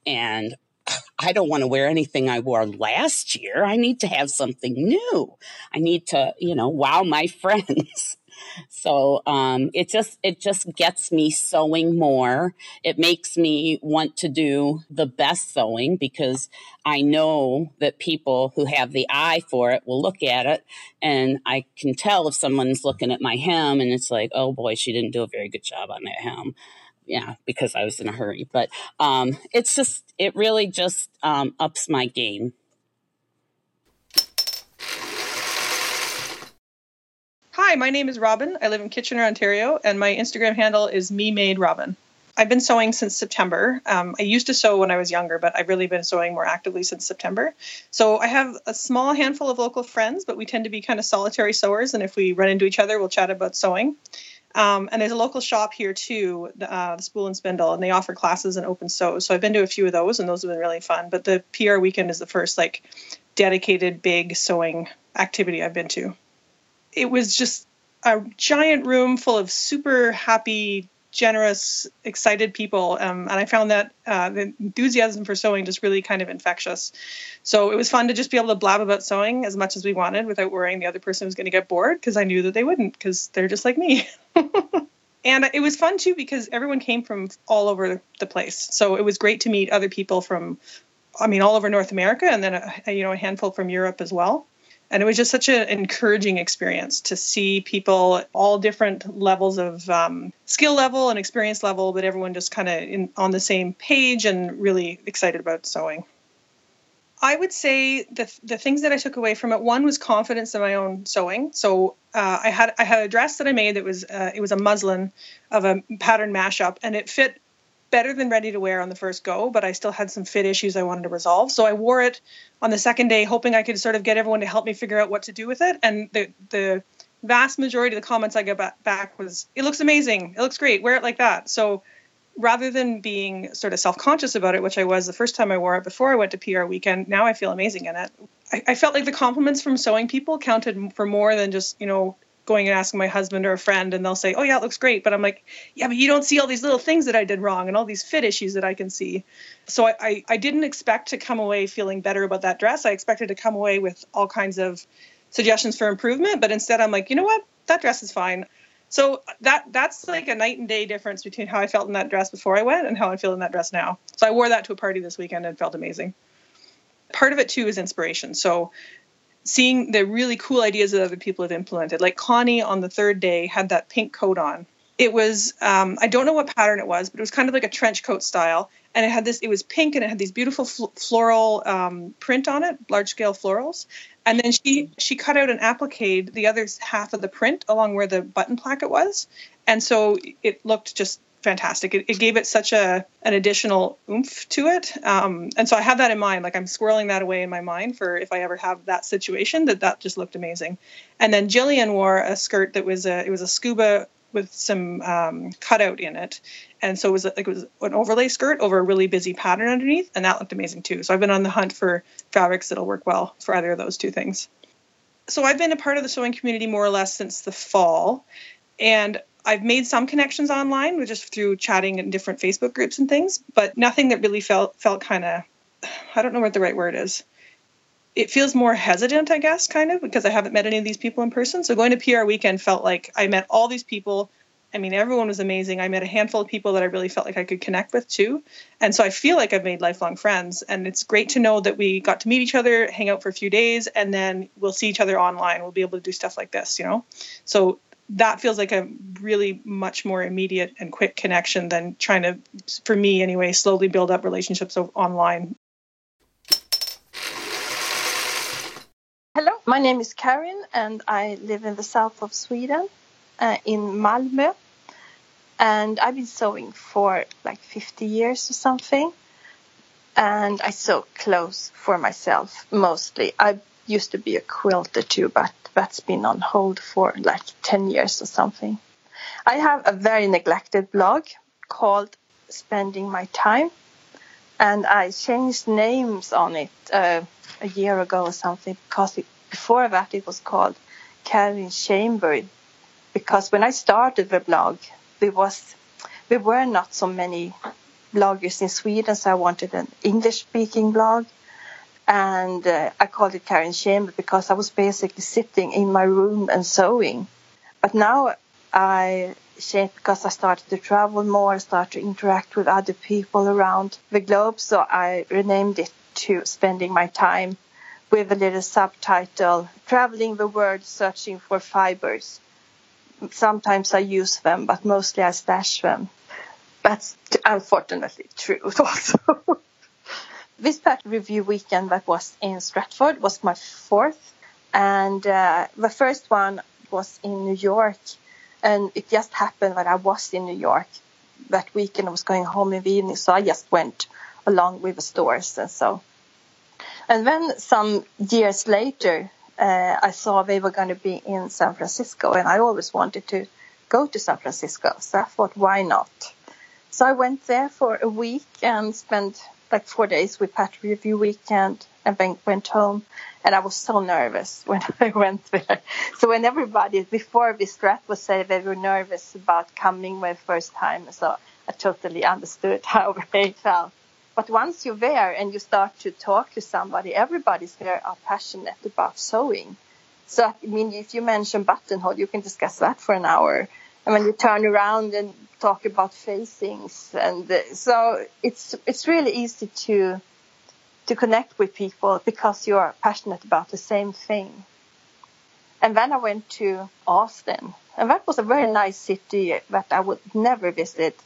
And I don't want to wear anything I wore last year. I need to have something new. I need to, you know, wow my friends. So um, it just it just gets me sewing more. It makes me want to do the best sewing because I know that people who have the eye for it will look at it, and I can tell if someone's looking at my hem and it's like, oh boy, she didn't do a very good job on that hem yeah, because I was in a hurry. But um, it's just, it really just um, ups my game. Hi, my name is Robin. I live in Kitchener, Ontario, and my Instagram handle is me made Robin. I've been sewing since September. Um, I used to sew when I was younger, but I've really been sewing more actively since September. So I have a small handful of local friends, but we tend to be kind of solitary sewers. And if we run into each other, we'll chat about sewing. Um, and there's a local shop here too, uh, the Spool and Spindle, and they offer classes and open sews. So I've been to a few of those, and those have been really fun. But the PR weekend is the first like dedicated big sewing activity I've been to it was just a giant room full of super happy, generous, excited people. Um, and I found that uh, the enthusiasm for sewing just really kind of infectious. So it was fun to just be able to blab about sewing as much as we wanted without worrying the other person was going to get bored because I knew that they wouldn't because they're just like me. and it was fun too because everyone came from all over the place. So it was great to meet other people from, I mean, all over North America and then a, you know a handful from Europe as well. And it was just such an encouraging experience to see people at all different levels of um, skill level and experience level, but everyone just kind of on the same page and really excited about sewing. I would say the the things that I took away from it. One was confidence in my own sewing. So uh, I had I had a dress that I made that was uh, it was a muslin of a pattern mashup, and it fit better than ready to wear on the first go, but I still had some fit issues I wanted to resolve. So I wore it on the second day, hoping I could sort of get everyone to help me figure out what to do with it. And the the vast majority of the comments I got back was, "It looks amazing. It looks great. Wear it like that." So rather than being sort of self-conscious about it, which I was the first time I wore it before I went to PR weekend, now I feel amazing in it. I, I felt like the compliments from sewing people counted for more than just you know going and asking my husband or a friend and they'll say, "Oh yeah, it looks great," but I'm like, "Yeah, but you don't see all these little things that I did wrong and all these fit issues that I can see." So I, I, I didn't expect to come away feeling better about that dress. I expected to come away with all kinds of suggestions for improvement, but instead I'm like, you know what, that dress is fine. So that that's like a night and day difference between how I felt in that dress before I went and how I feel in that dress now. So I wore that to a party this weekend and felt amazing. Part of it too is inspiration. So seeing the really cool ideas that other people have implemented. Like Connie on the third day had that pink coat on. It was um, I don't know what pattern it was, but it was kind of like a trench coat style, and it had this. It was pink and it had these beautiful fl- floral um, print on it, large scale florals. And then she she cut out an applique, the other half of the print along where the button placket was, and so it looked just fantastic. It, it, gave it such a an additional oomph to it, um, and so I have that in mind. Like I'm squirreling that away in my mind for if I ever have that situation. That that just looked amazing. And then Jillian wore a skirt that was a it was a scuba with some um, cutout in it, and so it was like it was an overlay skirt over a really busy pattern underneath, and that looked amazing too. So I've been on the hunt for fabrics that'll work well for either of those two things. So I've been a part of the sewing community more or less since the fall, and I've made some connections online, just through chatting in different Facebook groups and things, but nothing that really felt felt kind of I don't know what the right word is. It feels more hesitant, I guess, kind of, because I haven't met any of these people in person. So going to PR weekend felt like I met all these people. I mean, everyone was amazing. I met a handful of people that I really felt like I could connect with too. And so I feel like I've made lifelong friends. And it's great to know that we got to meet each other, hang out for a few days, and then we'll see each other online. We'll be able to do stuff like this, you know? So that feels like a really much more immediate and quick connection than trying to, for me anyway, slowly build up relationships online. Hello, my name is Karin and I live in the south of Sweden, uh, in Malmö. And I've been sewing for like 50 years or something. And I sew clothes for myself mostly. I used to be a quilter too, but that's been on hold for like 10 years or something. I have a very neglected blog called Spending My Time. And I changed names on it. Uh, a year ago or something because it, before that it was called Karin Chamber because when I started the blog there was there were not so many bloggers in Sweden so I wanted an English speaking blog and uh, I called it Karin Chamber because I was basically sitting in my room and sewing but now I changed because I started to travel more, started to interact with other people around the globe. So I renamed it to spending my time with a little subtitle, traveling the world searching for fibers. Sometimes I use them, but mostly I stash them. That's unfortunately true also. This pet review weekend that was in Stratford was my fourth, and uh, the first one was in New York, and it just happened that I was in New York that weekend. I was going home in the evening, so I just went along with the stores and so and then some years later, uh, I saw they were going to be in San Francisco, and I always wanted to go to San Francisco. So I thought, why not? So I went there for a week and spent like four days with Pat Review Weekend, and then went home. And I was so nervous when I went there. So when everybody before this strat was saying they were nervous about coming the first time, so I totally understood how they felt. But once you're there and you start to talk to somebody, everybody's there are passionate about sewing. So, I mean, if you mention buttonhole, you can discuss that for an hour. And when you turn around and talk about facings, and uh, so it's it's really easy to to connect with people because you are passionate about the same thing. And then I went to Austin, and that was a very nice city that I would never visit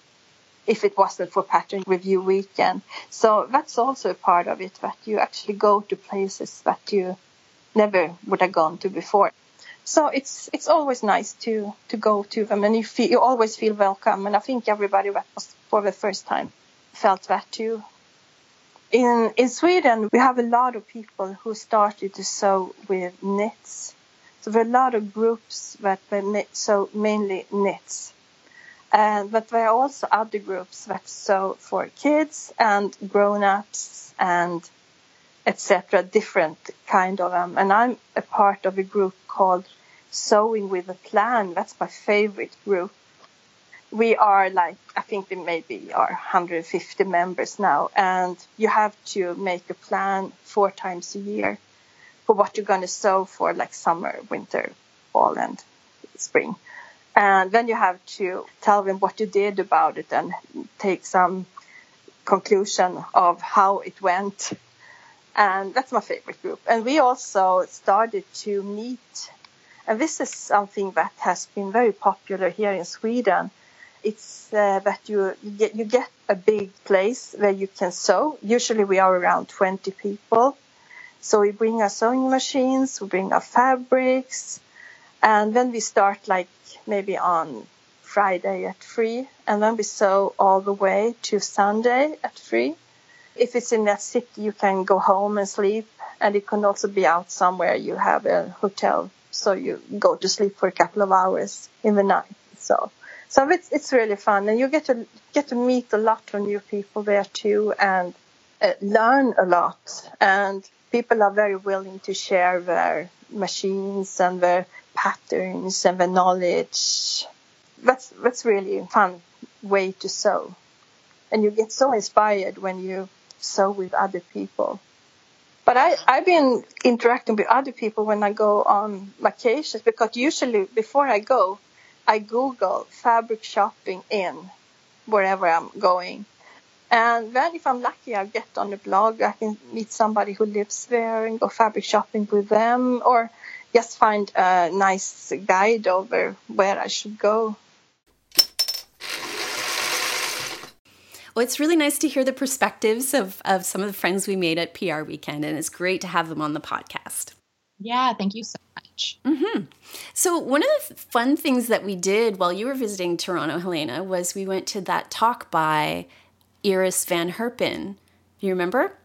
if it wasn't for pattern review weekend. So that's also a part of it that you actually go to places that you never would have gone to before. So it's it's always nice to to go to them, and you feel you always feel welcome. And I think everybody that was for the first time felt that too. In in Sweden, we have a lot of people who started to sew with knits. So there are a lot of groups that sew mainly knits uh, but there are also other groups that sew for kids and grown-ups and etc. Different kind of them. And I'm a part of a group called Sewing with a Plan. That's my favorite group. We are like, I think we maybe are 150 members now, and you have to make a plan four times a year for what you're going to sew for like summer, winter, fall, and spring. And then you have to tell them what you did about it and take some conclusion of how it went. And that's my favorite group. And we also started to meet. And this is something that has been very popular here in Sweden. It's uh, that you, you get you get a big place where you can sew. Usually we are around 20 people. So we bring our sewing machines, we bring our fabrics, and then we start like maybe on Friday at three, and then we sew all the way to Sunday at three. If it's in that city, you can go home and sleep, and it can also be out somewhere you have a hotel, so you go to sleep for a couple of hours in the night. So, so it's it's really fun, and you get to get to meet a lot of new people there too, and uh, learn a lot. And people are very willing to share their machines and their patterns and their knowledge. That's that's really a fun way to sew, and you get so inspired when you sew with other people. But I, I've been interacting with other people when I go on vacations because usually before I go, I Google fabric shopping in wherever I'm going. And then if I'm lucky, I'll get on the blog. I can meet somebody who lives there and go fabric shopping with them or just find a nice guide over where I should go. Well, it's really nice to hear the perspectives of, of some of the friends we made at PR Weekend, and it's great to have them on the podcast. Yeah, thank you so much. Mm-hmm. So, one of the fun things that we did while you were visiting Toronto, Helena, was we went to that talk by Iris Van Herpen. Do you remember?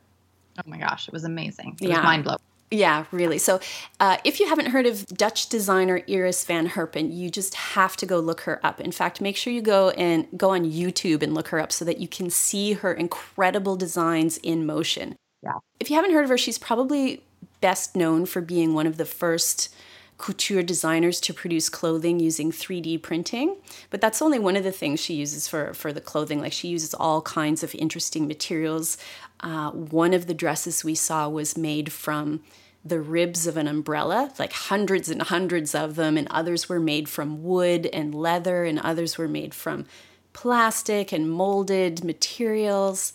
Oh my gosh, it was amazing. It yeah. was mind blowing. Yeah, really. So, uh, if you haven't heard of Dutch designer Iris van Herpen, you just have to go look her up. In fact, make sure you go and go on YouTube and look her up so that you can see her incredible designs in motion. Yeah. If you haven't heard of her, she's probably best known for being one of the first couture designers to produce clothing using 3D printing. But that's only one of the things she uses for, for the clothing. Like she uses all kinds of interesting materials. Uh, one of the dresses we saw was made from the ribs of an umbrella, like hundreds and hundreds of them, and others were made from wood and leather, and others were made from plastic and molded materials.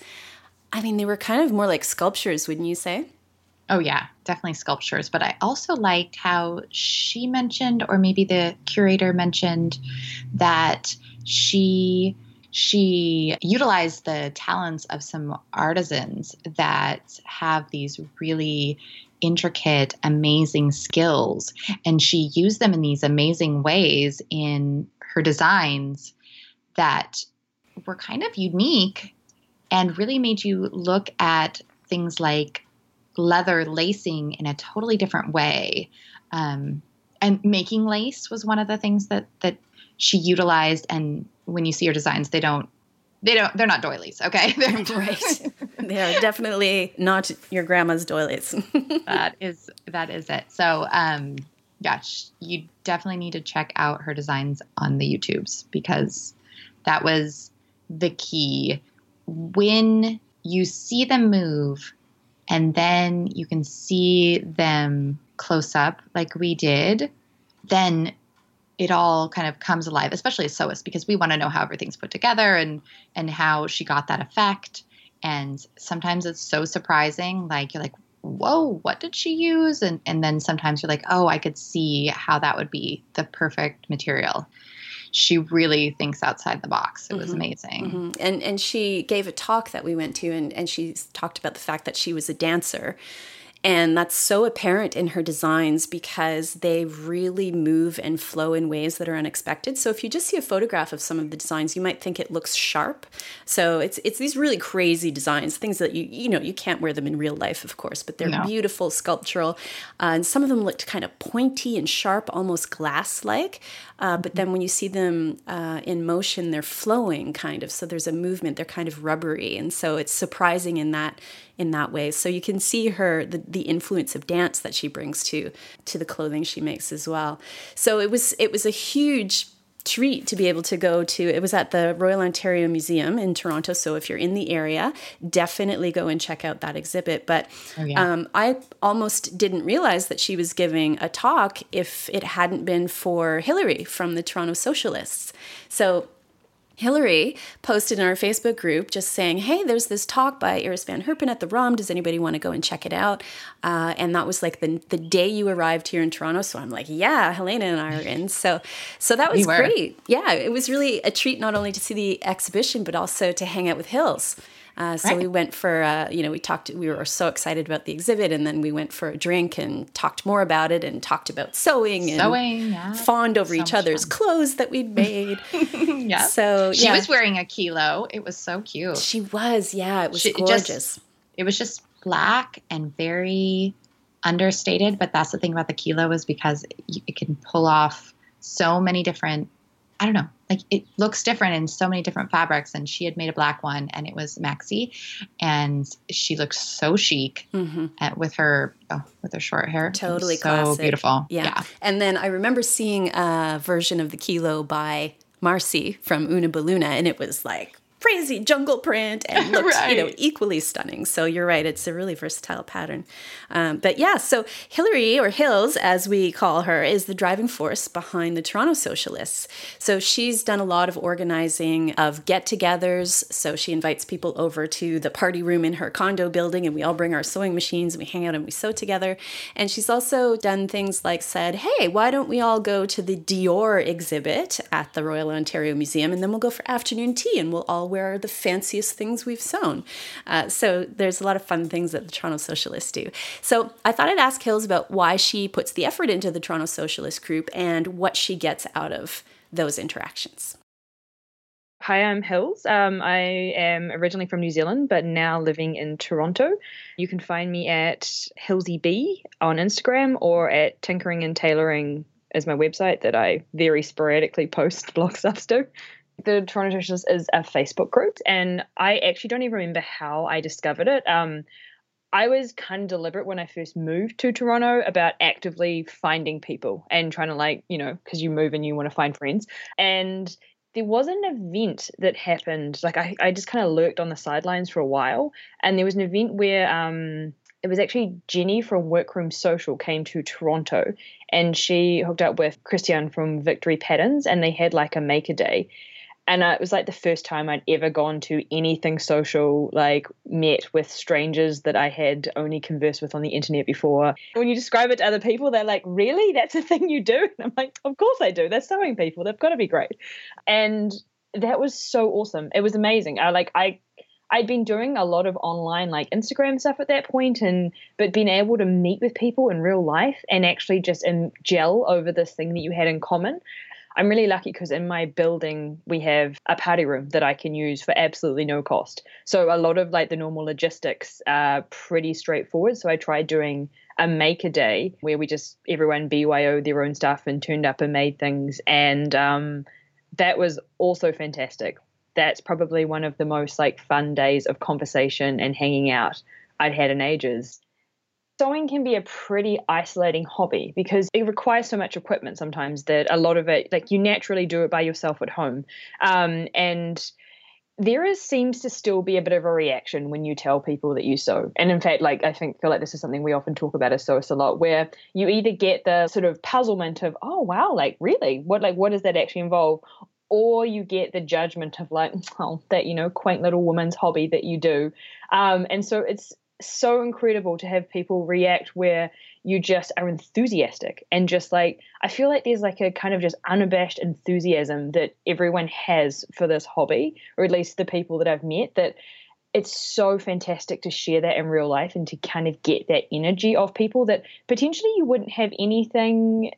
I mean, they were kind of more like sculptures, wouldn't you say? Oh, yeah, definitely sculptures. But I also liked how she mentioned, or maybe the curator mentioned, that she she utilized the talents of some artisans that have these really intricate, amazing skills. And she used them in these amazing ways in her designs that were kind of unique and really made you look at things like leather lacing in a totally different way. Um, and making lace was one of the things that that she utilized. And when you see your designs, they don't they don't they're not doilies okay? They're right. They are definitely not your grandma's doilies. That is that is it. So um yeah you definitely need to check out her designs on the youtubes because that was the key. When you see them move and then you can see them close up like we did, then it all kind of comes alive, especially as sewist, because we want to know how everything's put together and and how she got that effect. And sometimes it's so surprising, like you're like, whoa, what did she use? And and then sometimes you're like, oh, I could see how that would be the perfect material she really thinks outside the box. It was mm-hmm. amazing. Mm-hmm. And and she gave a talk that we went to and, and she talked about the fact that she was a dancer and that's so apparent in her designs because they really move and flow in ways that are unexpected. So if you just see a photograph of some of the designs, you might think it looks sharp. So it's it's these really crazy designs, things that you you know you can't wear them in real life, of course, but they're no. beautiful, sculptural, uh, and some of them looked kind of pointy and sharp, almost glass-like. Uh, but then when you see them uh, in motion, they're flowing kind of. So there's a movement. They're kind of rubbery, and so it's surprising in that in that way. So you can see her the, the influence of dance that she brings to to the clothing she makes as well. So it was it was a huge treat to be able to go to it was at the Royal Ontario Museum in Toronto. So if you're in the area definitely go and check out that exhibit. But oh, yeah. um, I almost didn't realize that she was giving a talk if it hadn't been for Hillary from the Toronto Sewcialists. So Hillary posted in our Facebook group just saying, Hey, there's this talk by Iris Van Herpen at the ROM. Does anybody want to go and check it out? Uh, and that was like the, the day you arrived here in Toronto. So I'm like, Yeah, Helena and I are in. So, so that was great. Yeah, it was really a treat not only to see the exhibition, but also to hang out with Hills. Uh, so right. we went for, uh, you know, we talked, we were so excited about the exhibit, and then we went for a drink and talked more about it and talked about sewing and sewing, yeah. fawned over so each other's fun. clothes that we'd made. yeah. So she yeah. was wearing a Kielo. It was so cute. She was, yeah. It was she, gorgeous. Just, it was just black and very understated, but that's the thing about the Kielo is because it can pull off so many different I don't know, like it looks different in so many different fabrics. And she had made a black one and it was maxi. And she looked so chic mm-hmm. at, with her oh, with her short hair. Totally so classic. beautiful. Yeah. yeah. And then I remember seeing a version of the Kielo by Marcy from Oonaballoona, and it was like crazy jungle print and looks right. you know equally stunning. So you're right it's a really versatile pattern. Um, but yeah so hillary or hills as we call her is the driving force behind the toronto sewcialists. So she's done a lot of organizing of get-togethers. So she invites people over to the party room in her condo building and we all bring our sewing machines and we hang out and we sew together. And she's also done things like said hey why don't we all go to the dior exhibit at the royal ontario museum and then we'll go for afternoon tea and we'll all wear the fanciest things we've sewn. Uh, so there's a lot of fun things that the Toronto Sewcialists do. So I thought I'd ask Hills about why she puts the effort into the Toronto Sewcialist group and what she gets out of those interactions. Hi, I'm Hills. Um, I am originally from New Zealand, but now living in Toronto. You can find me at Hillsy B on Instagram or at Tinkering and Tailoring is my website that I very sporadically post blog stuff to the Toronto Sewcialists is a Facebook group, and I actually don't even remember how I discovered it. Um, I was kind of deliberate when I first moved to Toronto about actively finding people and trying to like, you know, because you move and you want to find friends. And there was an event that happened. Like I, I just kind of lurked on the sidelines for a while, and there was an event where um, it was actually Jenny from Workroom Social came to Toronto, and she hooked up with Kristiann from Victory Patterns, and they had like a maker day and it was like the first time I'd ever gone to anything social, like met with strangers that I had only conversed with on the internet before. When you describe it to other people, they're like, "Really? That's a thing you do?" And I'm like, "Of course I do. They're sewing people. They've got to be great." And that was so awesome. It was amazing. I like I I'd been doing a lot of online like Instagram stuff at that point and but being able to meet with people in real life and actually just um, gel over this thing that you had in common I'm really lucky because in my building we have a party room that I can use for absolutely no cost. So a lot of like the normal logistics are pretty straightforward. So I tried doing a maker day where we just everyone BYO their own stuff and turned up and made things, and um, that was also fantastic. That's probably one of the most like fun days of conversation and hanging out I'd had in ages sewing can be a pretty isolating hobby because it requires so much equipment sometimes that a lot of it like you naturally do it by yourself at home. Um, and there is seems to still be a bit of a reaction when you tell people that you sew. And in fact like i think feel like this is something we often talk about as sewists a lot where you either get the sort of puzzlement of oh wow like really? What like what does that actually involve? Or you get the judgment of like oh that you know quaint little woman's hobby that you do. Um, and so it's so incredible to have people react where you just are enthusiastic and just like I feel like there's like a kind of just unabashed enthusiasm that everyone has for this hobby, or at least the people that I've met that it's so fantastic to share that in real life and to kind of get that energy of people that potentially you wouldn't have anything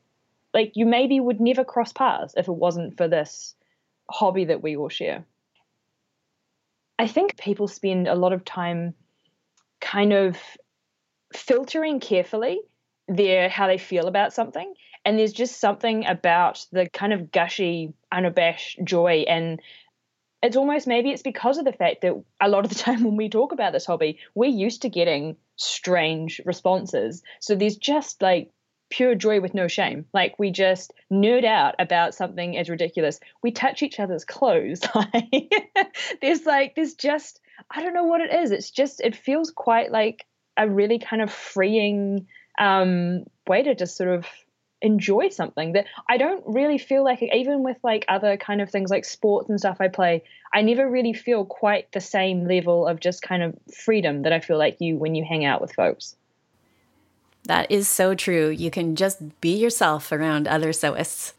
like you maybe would never cross paths if it wasn't for this hobby that we all share. I think people spend a lot of time kind of filtering carefully their how they feel about something. And there's just something about the kind of gushy unabashed joy. And it's almost maybe it's because of the fact that a lot of the time when we talk about this hobby we're used to getting strange responses. So there's just like pure joy with no shame. Like we just nerd out about something as ridiculous. We touch each other's clothes. There's like there's just I don't know what it is. It's just it feels quite like a really kind of freeing um, way to just sort of enjoy something that I don't really feel like even with like other kind of things like sports and stuff I play, I never really feel quite the same level of just kind of freedom that I feel like you when you hang out with folks. That is so true. You can just be yourself around other sewists.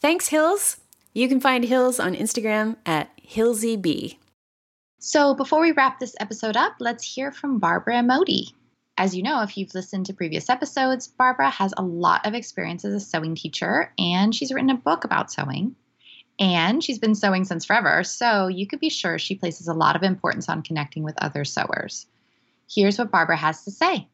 Thanks, Hills. You can find Hills on Instagram at HillsyB. So before we wrap this episode up, let's hear from Barbara Emodi. As you know, if you've listened to previous episodes, Barbara has a lot of experience as a sewing teacher, and she's written a book about sewing. And she's been sewing since forever, so you could be sure she places a lot of importance on connecting with other sewers. Here's what Barbara has to say.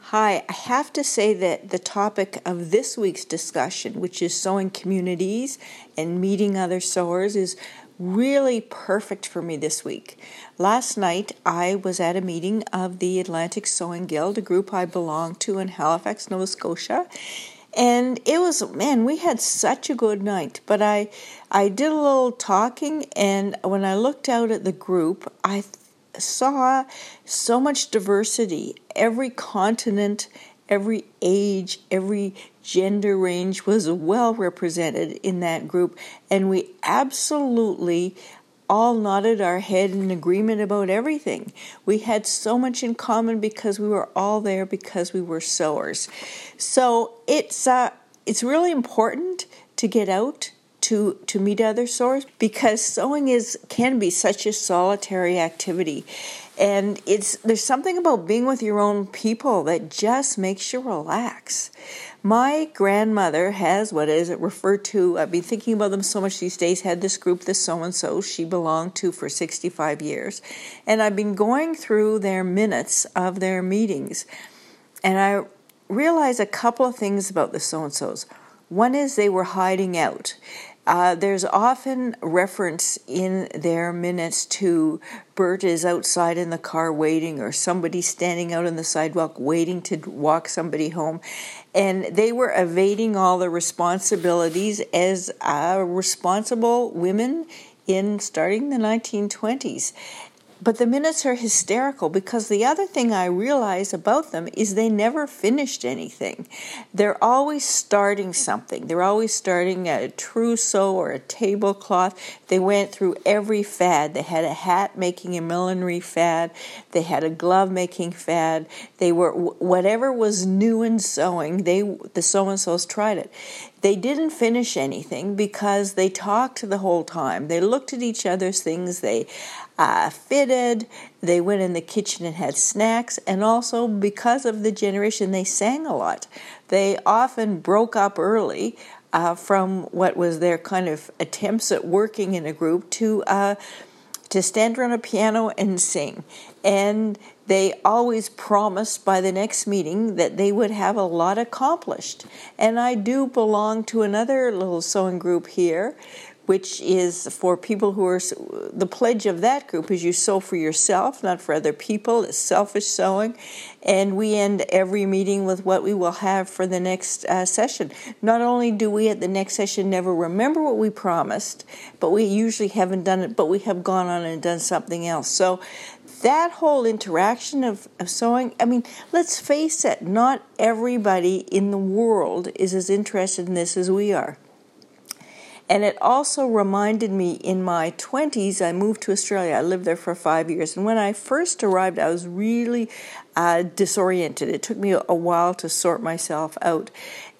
Hi, I have to say that the topic of this week's discussion, which is sewing communities and meeting other sewers, is really perfect for me this week. Last night, I was at a meeting of the Atlantic Sewing Guild, a group I belong to in Halifax, Nova Scotia. And it was man, we had such a good night. But I I did a little talking and when I looked out at the group, I saw so much diversity. Every continent, every age, every gender range was well represented in that group, and we absolutely all nodded our head in agreement about everything. We had so much in common because we were all there because we were sewers. So it's uh, it's really important to get out to to meet other sewers because sewing is can be such a solitary activity and it's there's something about being with your own people that just makes you relax. My grandmother has what is it referred to i've been thinking about them so much these days had this group the so and so she belonged to for 65 years. And i've been going through their minutes of their meetings. And i realized a couple of things about the so and so's one is they were hiding out uh, there's often reference in their minutes to Bert is outside in the car waiting, or somebody standing out on the sidewalk waiting to walk somebody home. And they were evading all the responsibilities as uh, responsible women in starting the 1920s. But the minutes are hysterical because the other thing I realize about them is they never finished anything. They're always starting something. They're always starting a trousseau or a tablecloth. They went through every fad. They had a hat making a millinery fad. They had a glove making fad. They were whatever was new in sewing. They the so and so's tried it. They didn't finish anything because they talked the whole time. They looked at each other's things. They uh, fitted. They went in the kitchen and had snacks. And also, because of the generation, they sang a lot. They often broke up early uh, from what was their kind of attempts at working in a group to uh, to stand around a piano and sing. And they always promised by the next meeting that they would have a lot accomplished. And I do belong to another little sewing group here which is for people who are the pledge of that group is you sew for yourself, not for other people. It's selfish sewing, and we end every meeting with what we will have for the next uh, session. Not only do we at the next session never remember what we promised, but we usually haven't done it, but we have gone on and done something else. So that whole interaction of, of sewing, I mean, let's face it, not everybody in the world is as interested in this as we are. And it also reminded me in my 20s, I moved to Australia. I lived there for five years. And when I first arrived, I was really uh, disoriented. It took me a while to sort myself out.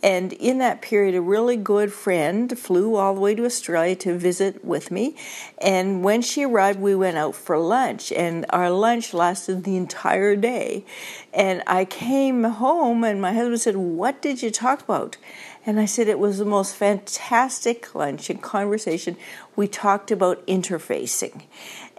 And in that period, a really good friend flew all the way to Australia to visit with me. And when she arrived, we went out for lunch, and our lunch lasted the entire day. And I came home, and my husband said, What did you talk about? And I said it was the most fantastic lunch and conversation. We talked about interfacing.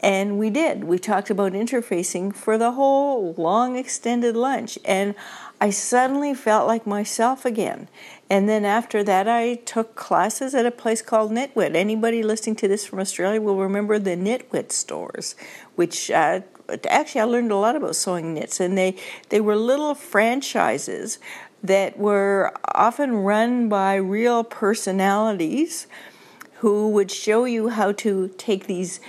And we did. We talked about interfacing for the whole long extended lunch. And I suddenly felt like myself again. And then after that, I took classes at a place called Knitwit. Anybody listening to this from Australia will remember the Knitwit stores, which uh, actually I learned a lot about sewing knits. And they, they were little franchises that were often run by real personalities who would show you how to take these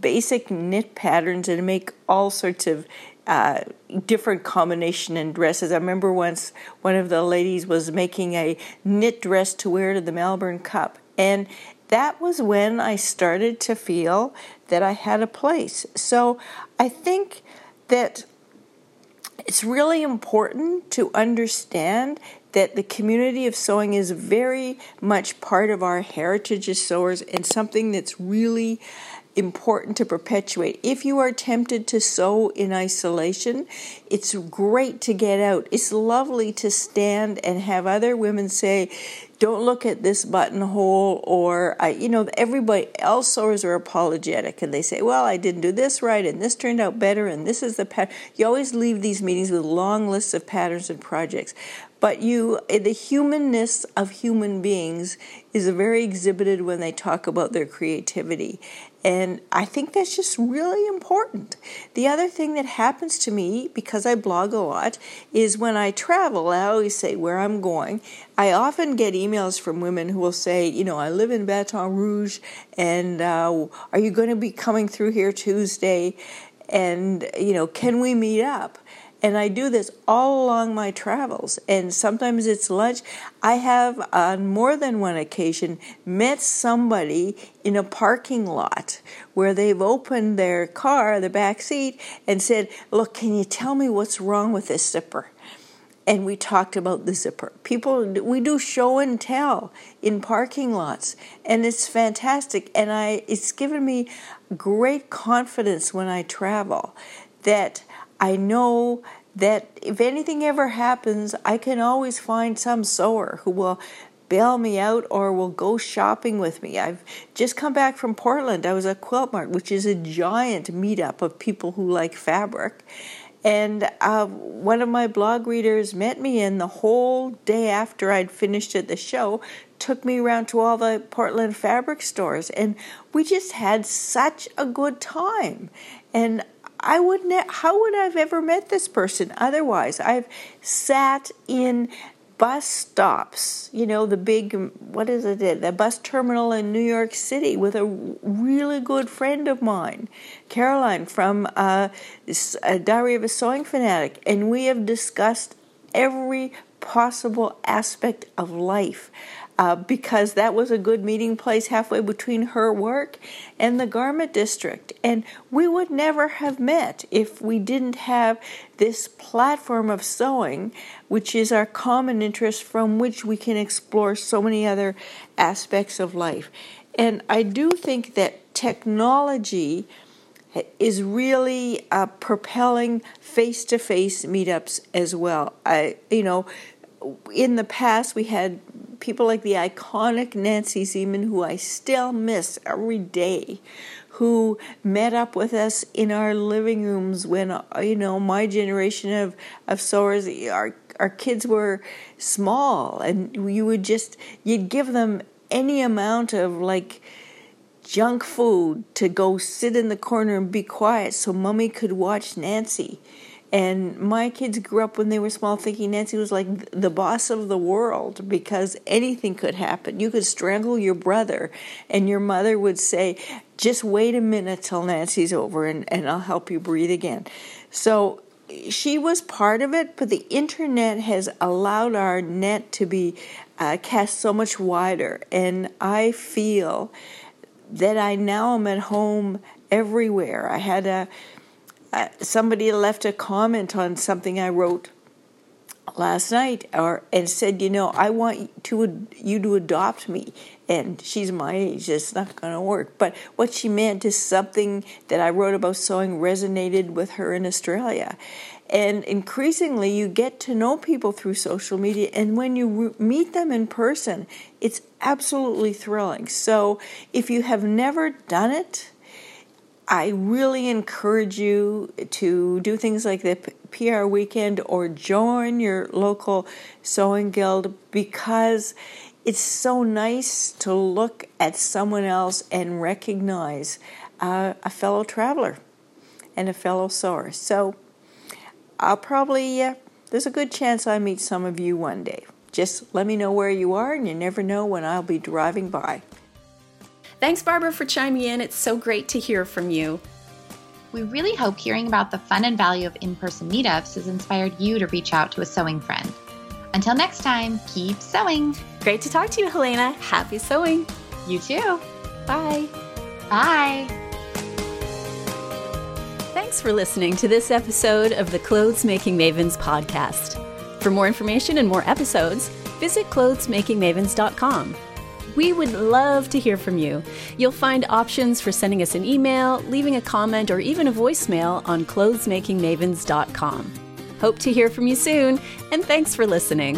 basic knit patterns and make all sorts of uh, different combination and dresses. I remember once one of the ladies was making a knit dress to wear to the Melbourne Cup, and that was when I started to feel that I had a place. So I think that it's really important to understand that the community of sewing is very much part of our heritage as sewers and something that's really important to perpetuate. If you are tempted to sew in isolation, it's great to get out. It's lovely to stand and have other women say, don't look at this buttonhole or I, you know everybody else sewers are apologetic and they say well i didn't do this right and this turned out better and this is the pattern you always leave these meetings with long lists of patterns and projects but you eh, the humanness of human beings is very exhibited when they talk about their creativity and I think that's just really important. The other thing that happens to me, because I blog a lot, is when I travel, I always say where I'm going. I often get emails from women who will say, you know, I live in Baton Rouge, and uh, are you going to be coming through here Tuesday? And, you know, can we meet up? And I do this all along my travels. And sometimes it's lunch. I have, on more than one occasion, met somebody in a parking lot where they've opened their car, the back seat, and said, Look, can you tell me what's wrong with this zipper? and we talked about the zipper. People, we do show and tell in parking lots, and it's fantastic. And I, it's given me great confidence when I travel that I know that if anything ever happens, I can always find some sewer who will bail me out or will go shopping with me. I've just come back from Portland. I was at Quilt Mart, which is a giant meetup of people who like fabric. And uh, one of my blog readers met me, and the whole day after I'd finished at the show, took me around to all the Portland fabric stores. And we just had such a good time. And I would ne- how would I have ever met this person otherwise? I've sat in bus stops, you know, the big, what is it, the bus terminal in New York City with a really good friend of mine, Caroline from uh, Diary of a Sewing Fanatic, and we have discussed every possible aspect of life uh, because that was a good meeting place halfway between her work and the garment district. And we would never have met if we didn't have this platform of sewing, which is our common interest from which we can explore so many other aspects of life. And I do think that technology is really uh, propelling face-to-face meetups as well. I, you know, in the past we had people like the iconic Nancy Zieman, who I still miss every day, who met up with us in our living rooms when you know my generation of of sewers, our our kids were small, and you would just you'd give them any amount of like junk food to go sit in the corner and be quiet so mommy could watch Nancy and my kids grew up when they were small thinking Nancy was like the boss of the world because anything could happen. You could strangle your brother, and your mother would say, Just wait a minute till Nancy's over and, and I'll help you breathe again. So she was part of it, but the internet has allowed our net to be uh, cast so much wider. And I feel that I now am at home everywhere. I had a somebody left a comment on something I wrote last night or and said, you know, I want to you to adopt me. And she's my age, it's not going to work. But what she meant is something that I wrote about sewing resonated with her in Australia. And increasingly, you get to know people through social media, and when you meet them in person, it's absolutely thrilling. So, if you have never done it, I really encourage you to do things like the PR weekend or join your local sewing guild because it's so nice to look at someone else and recognize uh, a fellow traveler and a fellow sewer. So I'll probably, uh, there's a good chance I meet some of you one day. Just let me know where you are, and you never know when I'll be driving by. Thanks, Barbara, for chiming in. It's so great to hear from you. We really hope hearing about the fun and value of in person meetups has inspired you to reach out to a sewing friend. Until next time, keep sewing. Great to talk to you, Helena. Happy sewing. You too. Bye. Bye. Thanks for listening to this episode of the Clothes Making Mavens podcast. For more information and more episodes, visit clothesmakingmavens.com. We would love to hear from you. You'll find options for sending us an email, leaving a comment, or even a voicemail on clothesmakingmavens.com. Hope to hear from you soon, and thanks for listening.